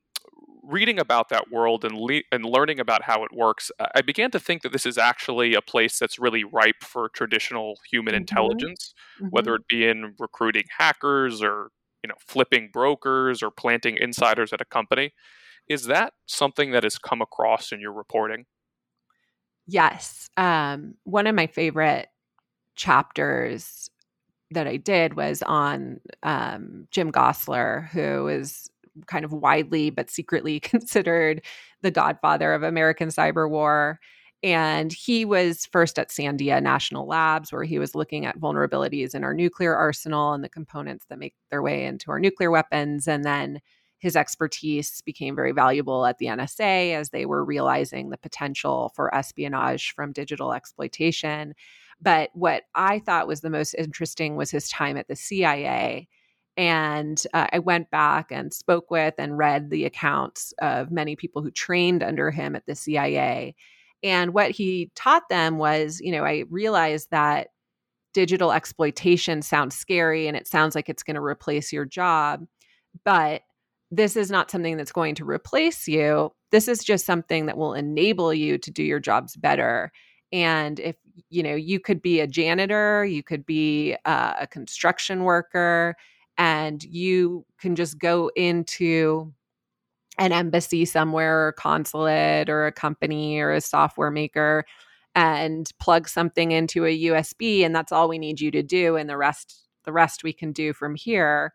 reading about that world and le- and learning about how it works, I began to think that this is actually a place that's really ripe for traditional human mm-hmm. intelligence, mm-hmm. whether it be in recruiting hackers or you know flipping brokers or planting insiders at a company. Is that something that has come across in your reporting?
Yes, um, one of my favorite chapters that I did was on um, Jim Gosler, who is kind of widely but secretly considered the godfather of American cyber war. And he was first at Sandia National Labs, where he was looking at vulnerabilities in our nuclear arsenal and the components that make their way into our nuclear weapons. And then his expertise became very valuable at the NSA as they were realizing the potential for espionage from digital exploitation. But what I thought was the most interesting was his time at the CIA. And uh, I went back and spoke with and read the accounts of many people who trained under him at the CIA. And what he taught them was, you know, I realized that digital exploitation sounds scary and it sounds like it's going to replace your job. But this is not something that's going to replace you. This is just something that will enable you to do your jobs better. And if you know, you could be a janitor, you could be uh, a construction worker, and you can just go into an embassy somewhere, or consulate, or a company, or a software maker, and plug something into a USB, and that's all we need you to do, and the rest, the rest we can do from here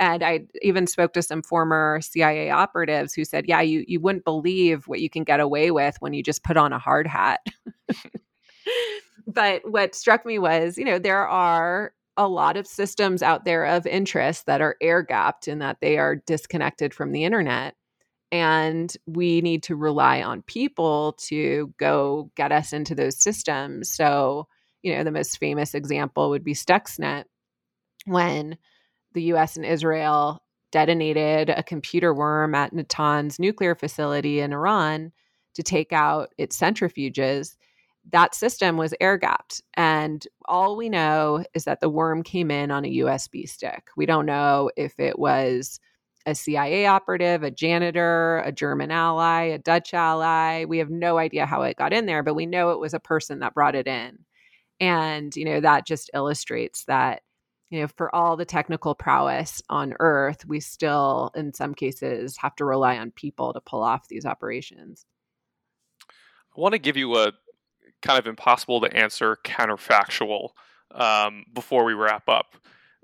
and I even spoke to some former CIA operatives who said, "Yeah, you you wouldn't believe what you can get away with when you just put on a hard hat." but what struck me was, you know, there are a lot of systems out there of interest that are air gapped in that they are disconnected from the internet. And we need to rely on people to go get us into those systems. So, you know, the most famous example would be Stuxnet when the US and Israel detonated a computer worm at Natanz nuclear facility in Iran to take out its centrifuges. That system was air gapped. And all we know is that the worm came in on a USB stick. We don't know if it was a CIA operative, a janitor, a German ally, a Dutch ally. We have no idea how it got in there, but we know it was a person that brought it in. And, you know, that just illustrates that you know, for all the technical prowess on Earth, we still, in some cases, have to rely on people to pull off these operations.
I want to give you a kind of impossible to answer counterfactual um, before we wrap up,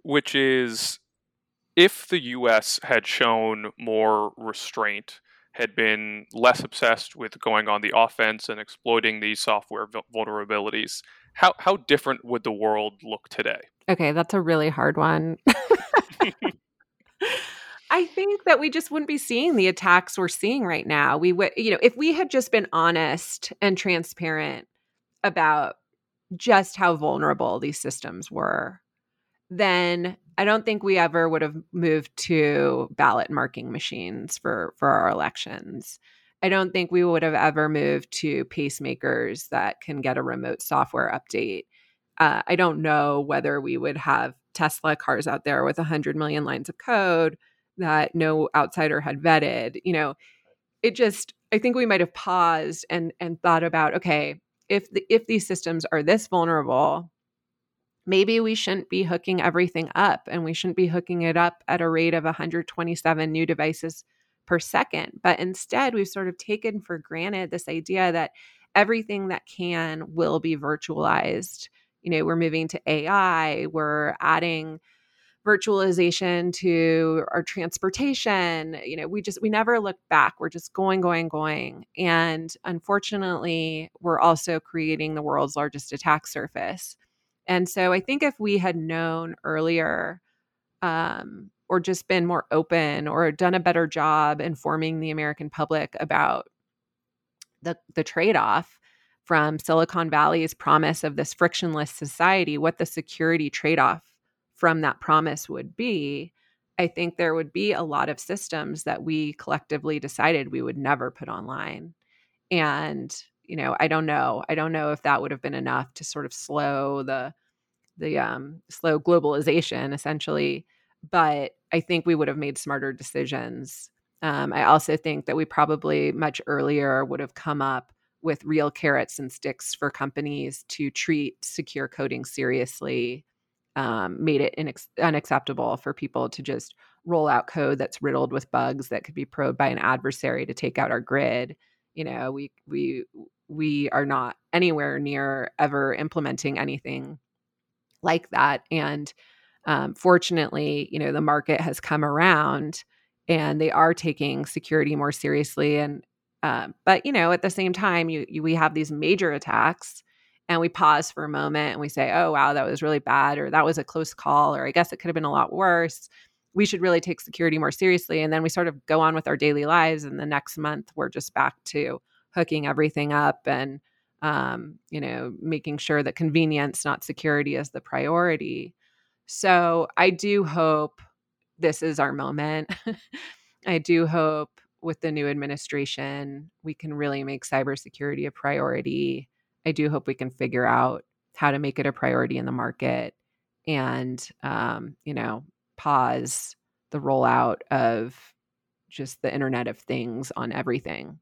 which is if the US had shown more restraint, had been less obsessed with going on the offense and exploiting these software vulnerabilities, how, how different would the world look today?
Okay, that's a really hard one. I think that we just wouldn't be seeing the attacks we're seeing right now. We would, you know, if we had just been honest and transparent about just how vulnerable these systems were, then I don't think we ever would have moved to ballot marking machines for for our elections. I don't think we would have ever moved to pacemakers that can get a remote software update uh, I don't know whether we would have Tesla cars out there with 100 million lines of code that no outsider had vetted. You know, it just, I think we might have paused and and thought about, okay, if the, if these systems are this vulnerable, maybe we shouldn't be hooking everything up and we shouldn't be hooking it up at a rate of 127 new devices per second. But instead, we've sort of taken for granted this idea that everything that can will be virtualized you know we're moving to ai we're adding virtualization to our transportation you know we just we never look back. We're just going going going. And unfortunately we're also creating the world's largest attack surface. And so i think if we had known earlier um, or just been more open or done a better job informing the american public about the the trade-off from Silicon Valley's promise of this frictionless society, what the security trade off from that promise would be, I think there would be a lot of systems that we collectively decided we would never put online. And, you know, I don't know. I don't know if that would have been enough to sort of slow the the um, slow globalization essentially but i think we would have made smarter decisions um, i also think that we probably much earlier would have come up with real carrots and sticks for companies to treat secure coding seriously um, made it inex- unacceptable for people to just roll out code that's riddled with bugs that could be probed by an adversary to take out our grid. You know we we we are not anywhere near ever implementing anything like that. And um, fortunately you know the market has come around and they are taking security more seriously. And Uh, but you know, at the same time, you, you we have these major attacks, and we pause for a moment and we say, "Oh wow, that was really bad," or "That was a close call," or "I guess it could have been a lot worse." We should really take security more seriously, and then we sort of go on with our daily lives. And the next month, we're just back to hooking everything up and um, you know making sure that convenience, not security, is the priority. So I do hope this is our moment. I do hope with the new administration, we can really make cybersecurity a priority. I do hope we can figure out how to make it a priority in the market and, um, you know, pause the rollout of just the Internet of Things on everything.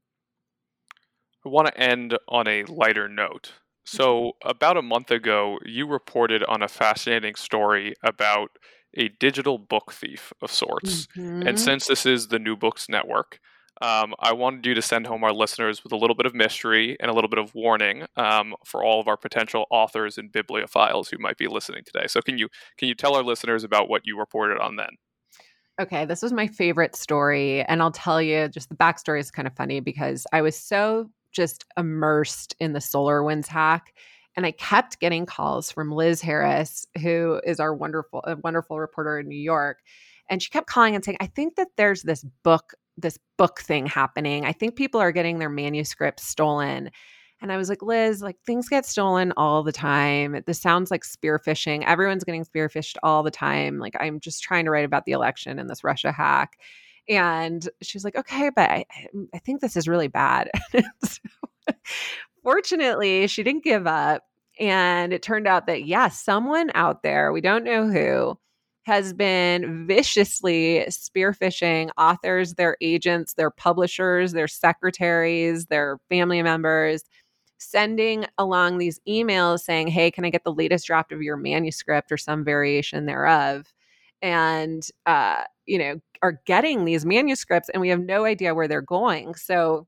I want to end on a lighter note. So, about a month ago, you reported on a fascinating story about a digital book thief of sorts. Mm-hmm. And since this is the New Books Network, um, I wanted you to send home our listeners with a little bit of mystery and a little bit of warning um, for all of our potential authors and bibliophiles who might be listening today. So, can you can you tell our listeners about what you reported on then?
Okay, this was my favorite story, and I'll tell you just the backstory is kind of funny because I was so just immersed in the Solar Winds hack and I kept getting calls from Liz Harris, who is our wonderful, wonderful reporter in New York. And she kept calling and saying, I think that there's this book, this book thing happening. I think people are getting their manuscripts stolen. And I was like, Liz, like things get stolen all the time. This sounds like spearphishing. Everyone's getting spearphished all the time. Like I'm just trying to write about the election and this Russia hack. And she's like, okay, but I, I mm, think this is really bad. so, fortunately, she didn't give up. And it turned out that, yes, yeah, someone out there, we don't know who, has been viciously spearphishing authors, their agents, their publishers, their secretaries, their family members, sending along these emails saying, Hey, can I get the latest draft of your manuscript or some variation thereof? And, uh, you know, are getting these manuscripts and we have no idea where they're going. So,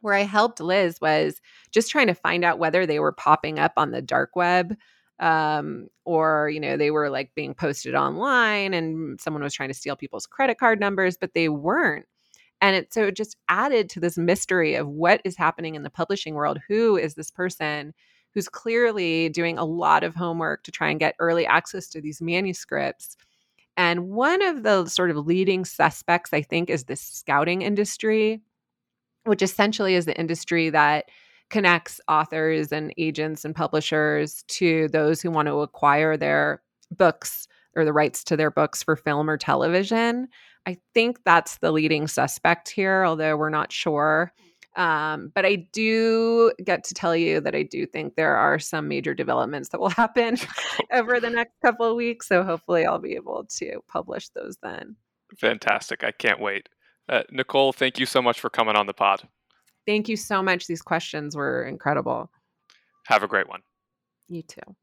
where I helped Liz was just trying to find out whether they were popping up on the dark web um, or, you know, they were like being posted online and someone was trying to steal people's credit card numbers, but they weren't. And it so it just added to this mystery of what is happening in the publishing world. Who is this person who's clearly doing a lot of homework to try and get early access to these manuscripts? And one of the sort of leading suspects, I think, is the scouting industry which essentially is the industry that connects authors and agents and publishers to those who want to acquire their books or the rights to their books for film or television. I think that's the leading suspect here, although we're not sure. Um, but I do get to tell you that I do think there are some major developments that will happen over the next couple of weeks. So hopefully I'll be able to publish those then.
Fantastic. I can't wait. Uh, Nicole, thank you so much for coming on the pod.
Thank you so much. These questions were incredible.
Have a great one.
You too.